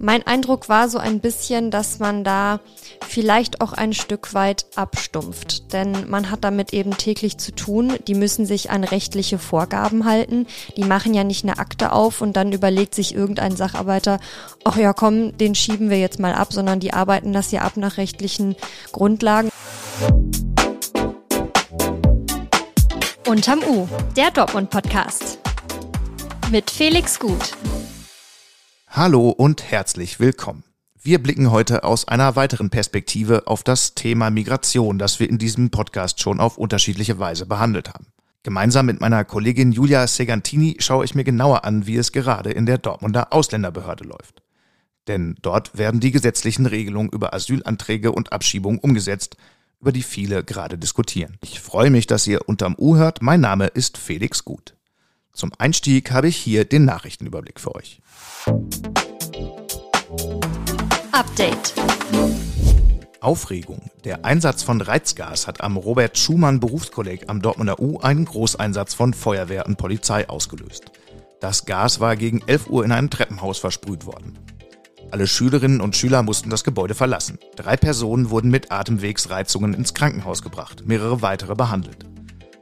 Mein Eindruck war so ein bisschen, dass man da vielleicht auch ein Stück weit abstumpft. Denn man hat damit eben täglich zu tun. Die müssen sich an rechtliche Vorgaben halten. Die machen ja nicht eine Akte auf und dann überlegt sich irgendein Sacharbeiter, ach ja komm, den schieben wir jetzt mal ab, sondern die arbeiten das ja ab nach rechtlichen Grundlagen. Unterm U, der Dortmund-Podcast. Mit Felix Gut. Hallo und herzlich willkommen. Wir blicken heute aus einer weiteren Perspektive auf das Thema Migration, das wir in diesem Podcast schon auf unterschiedliche Weise behandelt haben. Gemeinsam mit meiner Kollegin Julia Segantini schaue ich mir genauer an, wie es gerade in der Dortmunder Ausländerbehörde läuft. Denn dort werden die gesetzlichen Regelungen über Asylanträge und Abschiebung umgesetzt, über die viele gerade diskutieren. Ich freue mich, dass ihr unterm U hört. Mein Name ist Felix Gut. Zum Einstieg habe ich hier den Nachrichtenüberblick für euch. Update. Aufregung. Der Einsatz von Reizgas hat am Robert Schumann Berufskolleg am Dortmunder U einen Großeinsatz von Feuerwehr und Polizei ausgelöst. Das Gas war gegen 11 Uhr in einem Treppenhaus versprüht worden. Alle Schülerinnen und Schüler mussten das Gebäude verlassen. Drei Personen wurden mit Atemwegsreizungen ins Krankenhaus gebracht, mehrere weitere behandelt.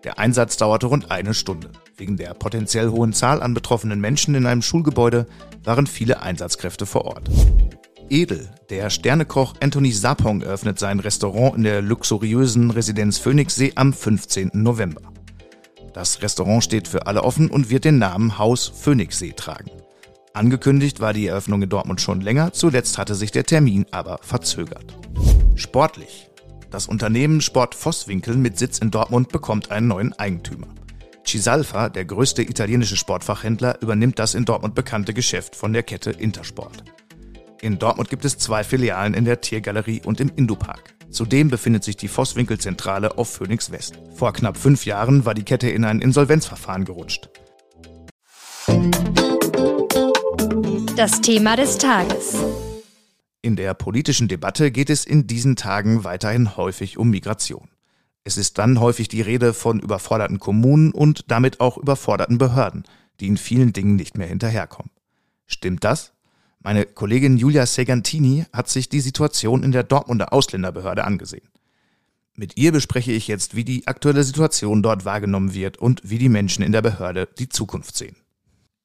Der Einsatz dauerte rund eine Stunde. Wegen der potenziell hohen Zahl an betroffenen Menschen in einem Schulgebäude waren viele Einsatzkräfte vor Ort. Edel, der Sternekoch Anthony Sapong eröffnet sein Restaurant in der luxuriösen Residenz Phoenixsee am 15. November. Das Restaurant steht für alle offen und wird den Namen Haus Phoenixsee tragen. Angekündigt war die Eröffnung in Dortmund schon länger, zuletzt hatte sich der Termin aber verzögert. Sportlich. Das Unternehmen Sport Vosswinkel mit Sitz in Dortmund bekommt einen neuen Eigentümer. Cisalfa, der größte italienische Sportfachhändler, übernimmt das in Dortmund bekannte Geschäft von der Kette Intersport. In Dortmund gibt es zwei Filialen in der Tiergalerie und im Indupark. Zudem befindet sich die Vosswinkel-Zentrale auf Phoenix West. Vor knapp fünf Jahren war die Kette in ein Insolvenzverfahren gerutscht. Das Thema des Tages. In der politischen Debatte geht es in diesen Tagen weiterhin häufig um Migration. Es ist dann häufig die Rede von überforderten Kommunen und damit auch überforderten Behörden, die in vielen Dingen nicht mehr hinterherkommen. Stimmt das? Meine Kollegin Julia Segantini hat sich die Situation in der Dortmunder Ausländerbehörde angesehen. Mit ihr bespreche ich jetzt, wie die aktuelle Situation dort wahrgenommen wird und wie die Menschen in der Behörde die Zukunft sehen.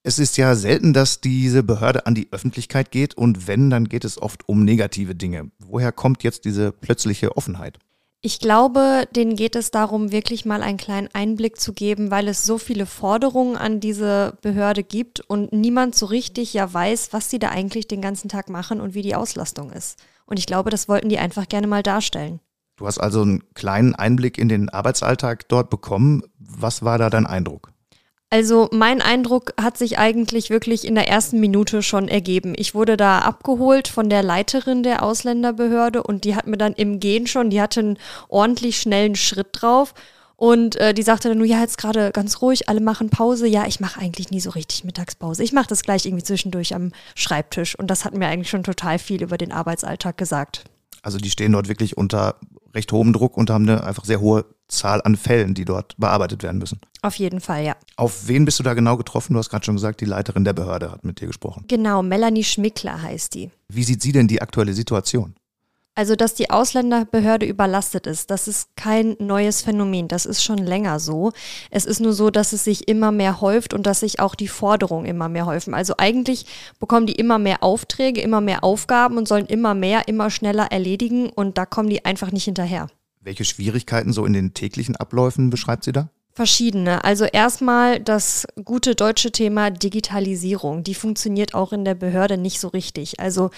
Es ist ja selten, dass diese Behörde an die Öffentlichkeit geht und wenn, dann geht es oft um negative Dinge. Woher kommt jetzt diese plötzliche Offenheit? Ich glaube, denen geht es darum, wirklich mal einen kleinen Einblick zu geben, weil es so viele Forderungen an diese Behörde gibt und niemand so richtig ja weiß, was sie da eigentlich den ganzen Tag machen und wie die Auslastung ist. Und ich glaube, das wollten die einfach gerne mal darstellen. Du hast also einen kleinen Einblick in den Arbeitsalltag dort bekommen. Was war da dein Eindruck? Also mein Eindruck hat sich eigentlich wirklich in der ersten Minute schon ergeben. Ich wurde da abgeholt von der Leiterin der Ausländerbehörde und die hat mir dann im Gehen schon, die hatte einen ordentlich schnellen Schritt drauf und äh, die sagte dann nur, ja, jetzt gerade ganz ruhig, alle machen Pause. Ja, ich mache eigentlich nie so richtig Mittagspause. Ich mache das gleich irgendwie zwischendurch am Schreibtisch und das hat mir eigentlich schon total viel über den Arbeitsalltag gesagt. Also die stehen dort wirklich unter recht hohem Druck und haben eine einfach sehr hohe Zahl an Fällen, die dort bearbeitet werden müssen. Auf jeden Fall, ja. Auf wen bist du da genau getroffen? Du hast gerade schon gesagt, die Leiterin der Behörde hat mit dir gesprochen. Genau, Melanie Schmickler heißt die. Wie sieht sie denn die aktuelle Situation? Also, dass die Ausländerbehörde überlastet ist, das ist kein neues Phänomen. Das ist schon länger so. Es ist nur so, dass es sich immer mehr häuft und dass sich auch die Forderungen immer mehr häufen. Also eigentlich bekommen die immer mehr Aufträge, immer mehr Aufgaben und sollen immer mehr, immer schneller erledigen und da kommen die einfach nicht hinterher. Welche Schwierigkeiten so in den täglichen Abläufen beschreibt sie da? Verschiedene. Also erstmal das gute deutsche Thema Digitalisierung. Die funktioniert auch in der Behörde nicht so richtig. Also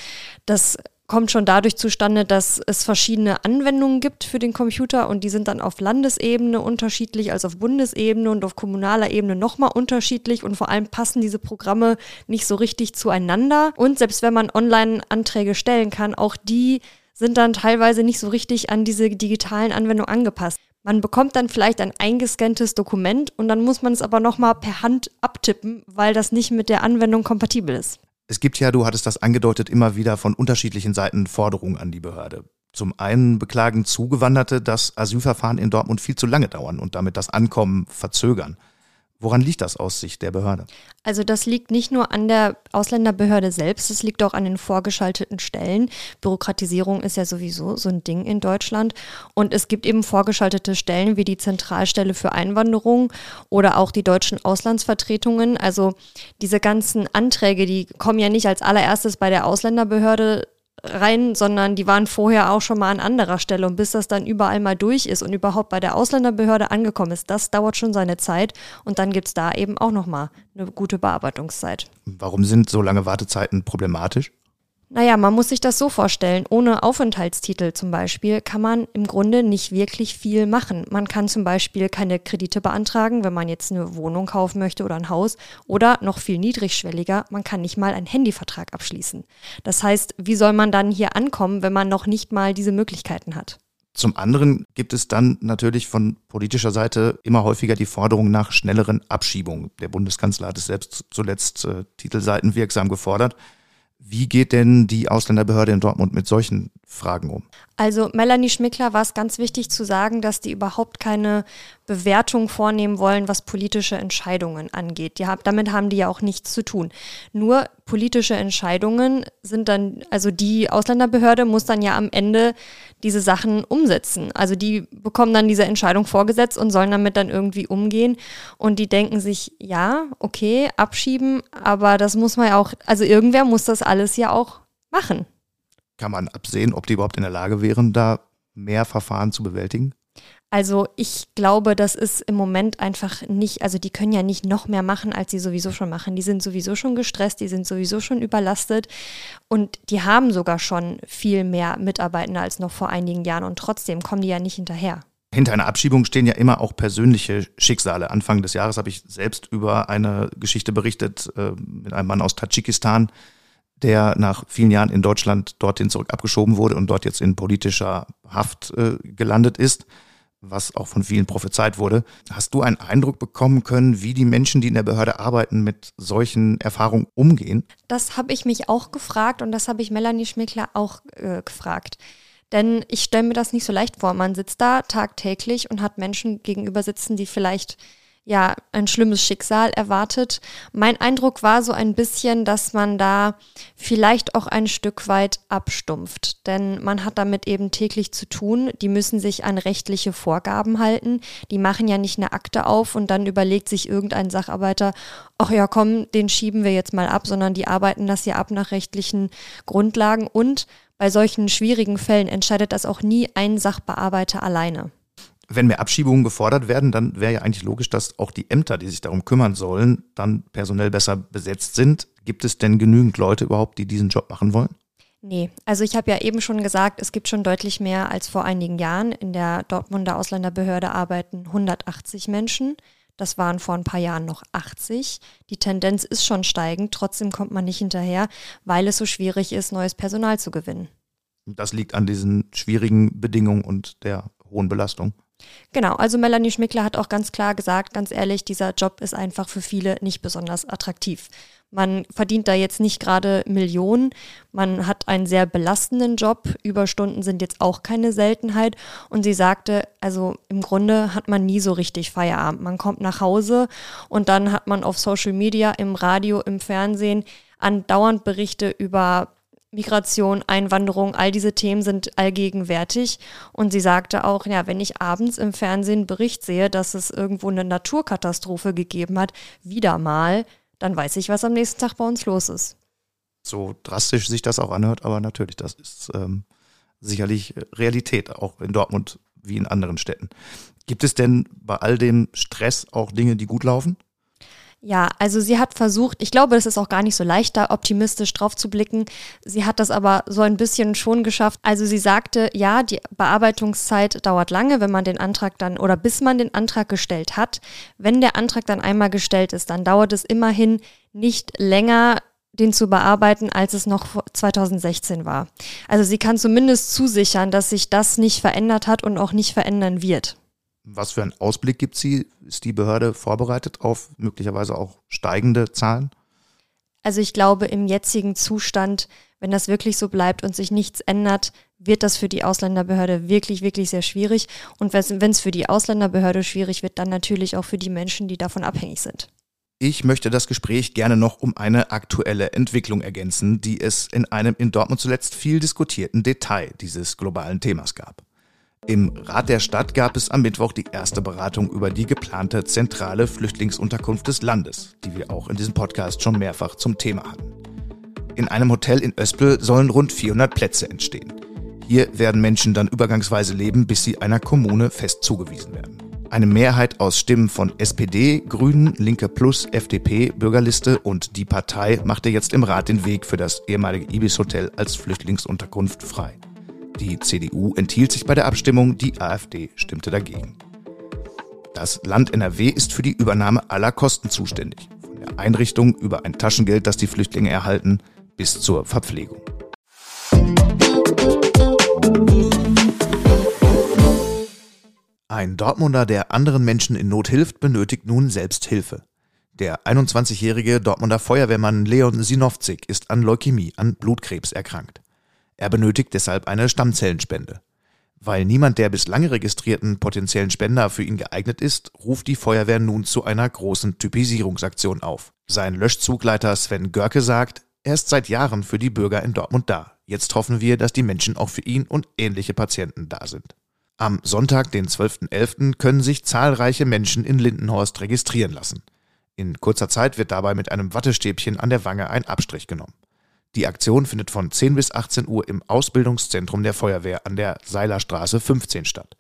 das kommt schon dadurch zustande, dass es verschiedene Anwendungen gibt für den Computer und die sind dann auf Landesebene unterschiedlich als auf Bundesebene und auf kommunaler Ebene nochmal unterschiedlich und vor allem passen diese Programme nicht so richtig zueinander. Und selbst wenn man Online-Anträge stellen kann, auch die sind dann teilweise nicht so richtig an diese digitalen Anwendungen angepasst. Man bekommt dann vielleicht ein eingescanntes Dokument und dann muss man es aber nochmal per Hand abtippen, weil das nicht mit der Anwendung kompatibel ist. Es gibt ja, du hattest das angedeutet, immer wieder von unterschiedlichen Seiten Forderungen an die Behörde. Zum einen beklagen Zugewanderte, dass Asylverfahren in Dortmund viel zu lange dauern und damit das Ankommen verzögern. Woran liegt das aus Sicht der Behörde? Also das liegt nicht nur an der Ausländerbehörde selbst, es liegt auch an den vorgeschalteten Stellen. Bürokratisierung ist ja sowieso so ein Ding in Deutschland. Und es gibt eben vorgeschaltete Stellen wie die Zentralstelle für Einwanderung oder auch die deutschen Auslandsvertretungen. Also diese ganzen Anträge, die kommen ja nicht als allererstes bei der Ausländerbehörde rein, sondern die waren vorher auch schon mal an anderer Stelle. Und bis das dann überall mal durch ist und überhaupt bei der Ausländerbehörde angekommen ist, das dauert schon seine Zeit. Und dann gibt es da eben auch nochmal eine gute Bearbeitungszeit. Warum sind so lange Wartezeiten problematisch? Naja, man muss sich das so vorstellen. Ohne Aufenthaltstitel zum Beispiel kann man im Grunde nicht wirklich viel machen. Man kann zum Beispiel keine Kredite beantragen, wenn man jetzt eine Wohnung kaufen möchte oder ein Haus. Oder noch viel niedrigschwelliger, man kann nicht mal einen Handyvertrag abschließen. Das heißt, wie soll man dann hier ankommen, wenn man noch nicht mal diese Möglichkeiten hat? Zum anderen gibt es dann natürlich von politischer Seite immer häufiger die Forderung nach schnelleren Abschiebungen. Der Bundeskanzler hat es selbst zuletzt äh, titelseitenwirksam gefordert. Wie geht denn die Ausländerbehörde in Dortmund mit solchen Fragen um? Also Melanie Schmickler war es ganz wichtig zu sagen, dass die überhaupt keine Bewertung vornehmen wollen, was politische Entscheidungen angeht. Die, damit haben die ja auch nichts zu tun. Nur politische Entscheidungen sind dann, also die Ausländerbehörde muss dann ja am Ende diese Sachen umsetzen. Also die bekommen dann diese Entscheidung vorgesetzt und sollen damit dann irgendwie umgehen. Und die denken sich, ja, okay, abschieben, aber das muss man ja auch, also irgendwer muss das alles ja auch machen. Kann man absehen, ob die überhaupt in der Lage wären, da mehr Verfahren zu bewältigen? Also ich glaube, das ist im Moment einfach nicht, also die können ja nicht noch mehr machen, als sie sowieso schon machen. Die sind sowieso schon gestresst, die sind sowieso schon überlastet und die haben sogar schon viel mehr Mitarbeitende als noch vor einigen Jahren und trotzdem kommen die ja nicht hinterher. Hinter einer Abschiebung stehen ja immer auch persönliche Schicksale. Anfang des Jahres habe ich selbst über eine Geschichte berichtet äh, mit einem Mann aus Tadschikistan, der nach vielen Jahren in Deutschland dorthin zurück abgeschoben wurde und dort jetzt in politischer Haft äh, gelandet ist, was auch von vielen prophezeit wurde. Hast du einen Eindruck bekommen können, wie die Menschen, die in der Behörde arbeiten, mit solchen Erfahrungen umgehen? Das habe ich mich auch gefragt und das habe ich Melanie Schmickler auch äh, gefragt. Denn ich stelle mir das nicht so leicht vor. Man sitzt da tagtäglich und hat Menschen gegenüber sitzen, die vielleicht ja, ein schlimmes Schicksal erwartet. Mein Eindruck war so ein bisschen, dass man da vielleicht auch ein Stück weit abstumpft, denn man hat damit eben täglich zu tun. Die müssen sich an rechtliche Vorgaben halten. Die machen ja nicht eine Akte auf und dann überlegt sich irgendein Sacharbeiter, ach ja, komm, den schieben wir jetzt mal ab, sondern die arbeiten das ja ab nach rechtlichen Grundlagen und bei solchen schwierigen Fällen entscheidet das auch nie ein Sachbearbeiter alleine wenn mehr Abschiebungen gefordert werden, dann wäre ja eigentlich logisch, dass auch die Ämter, die sich darum kümmern sollen, dann personell besser besetzt sind. Gibt es denn genügend Leute überhaupt, die diesen Job machen wollen? Nee, also ich habe ja eben schon gesagt, es gibt schon deutlich mehr als vor einigen Jahren. In der Dortmunder Ausländerbehörde arbeiten 180 Menschen. Das waren vor ein paar Jahren noch 80. Die Tendenz ist schon steigend, trotzdem kommt man nicht hinterher, weil es so schwierig ist, neues Personal zu gewinnen. Das liegt an diesen schwierigen Bedingungen und der hohen Belastung. Genau, also Melanie Schmickler hat auch ganz klar gesagt, ganz ehrlich, dieser Job ist einfach für viele nicht besonders attraktiv. Man verdient da jetzt nicht gerade Millionen, man hat einen sehr belastenden Job, Überstunden sind jetzt auch keine Seltenheit und sie sagte, also im Grunde hat man nie so richtig Feierabend. Man kommt nach Hause und dann hat man auf Social Media, im Radio, im Fernsehen andauernd Berichte über Migration, Einwanderung, all diese Themen sind allgegenwärtig. Und sie sagte auch, ja, wenn ich abends im Fernsehen einen Bericht sehe, dass es irgendwo eine Naturkatastrophe gegeben hat, wieder mal, dann weiß ich, was am nächsten Tag bei uns los ist. So drastisch sich das auch anhört, aber natürlich, das ist ähm, sicherlich Realität, auch in Dortmund wie in anderen Städten. Gibt es denn bei all dem Stress auch Dinge, die gut laufen? Ja, also sie hat versucht, ich glaube, es ist auch gar nicht so leicht, da optimistisch drauf zu blicken. Sie hat das aber so ein bisschen schon geschafft. Also sie sagte, ja, die Bearbeitungszeit dauert lange, wenn man den Antrag dann oder bis man den Antrag gestellt hat. Wenn der Antrag dann einmal gestellt ist, dann dauert es immerhin nicht länger, den zu bearbeiten, als es noch 2016 war. Also sie kann zumindest zusichern, dass sich das nicht verändert hat und auch nicht verändern wird. Was für einen Ausblick gibt sie? Ist die Behörde vorbereitet auf möglicherweise auch steigende Zahlen? Also ich glaube, im jetzigen Zustand, wenn das wirklich so bleibt und sich nichts ändert, wird das für die Ausländerbehörde wirklich, wirklich sehr schwierig. Und wenn es für die Ausländerbehörde schwierig wird, dann natürlich auch für die Menschen, die davon abhängig sind. Ich möchte das Gespräch gerne noch um eine aktuelle Entwicklung ergänzen, die es in einem in Dortmund zuletzt viel diskutierten Detail dieses globalen Themas gab. Im Rat der Stadt gab es am Mittwoch die erste Beratung über die geplante zentrale Flüchtlingsunterkunft des Landes, die wir auch in diesem Podcast schon mehrfach zum Thema hatten. In einem Hotel in Öspel sollen rund 400 Plätze entstehen. Hier werden Menschen dann übergangsweise leben, bis sie einer Kommune fest zugewiesen werden. Eine Mehrheit aus Stimmen von SPD, Grünen, Linke Plus, FDP, Bürgerliste und die Partei machte jetzt im Rat den Weg für das ehemalige Ibis Hotel als Flüchtlingsunterkunft frei. Die CDU enthielt sich bei der Abstimmung, die AfD stimmte dagegen. Das Land NRW ist für die Übernahme aller Kosten zuständig, von der Einrichtung über ein Taschengeld, das die Flüchtlinge erhalten, bis zur Verpflegung. Ein Dortmunder, der anderen Menschen in Not hilft, benötigt nun selbst Hilfe. Der 21-jährige Dortmunder Feuerwehrmann Leon Sinowczyk ist an Leukämie, an Blutkrebs erkrankt. Er benötigt deshalb eine Stammzellenspende. Weil niemand der bislang registrierten potenziellen Spender für ihn geeignet ist, ruft die Feuerwehr nun zu einer großen Typisierungsaktion auf. Sein Löschzugleiter Sven Görke sagt, er ist seit Jahren für die Bürger in Dortmund da. Jetzt hoffen wir, dass die Menschen auch für ihn und ähnliche Patienten da sind. Am Sonntag, den 12.11., können sich zahlreiche Menschen in Lindenhorst registrieren lassen. In kurzer Zeit wird dabei mit einem Wattestäbchen an der Wange ein Abstrich genommen. Die Aktion findet von 10 bis 18 Uhr im Ausbildungszentrum der Feuerwehr an der Seilerstraße 15 statt.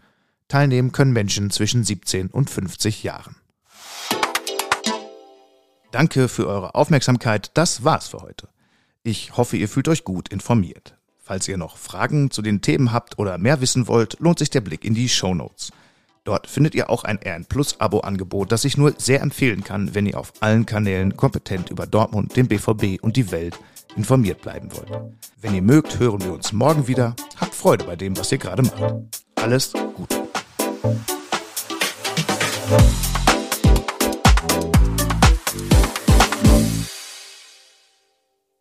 Teilnehmen können Menschen zwischen 17 und 50 Jahren. Danke für eure Aufmerksamkeit. Das war's für heute. Ich hoffe, ihr fühlt euch gut informiert. Falls ihr noch Fragen zu den Themen habt oder mehr wissen wollt, lohnt sich der Blick in die Show Notes. Dort findet ihr auch ein RN Plus Abo-Angebot, das ich nur sehr empfehlen kann, wenn ihr auf allen Kanälen kompetent über Dortmund, den BVB und die Welt informiert bleiben wollt. Wenn ihr mögt, hören wir uns morgen wieder. Habt Freude bei dem, was ihr gerade macht. Alles Gute.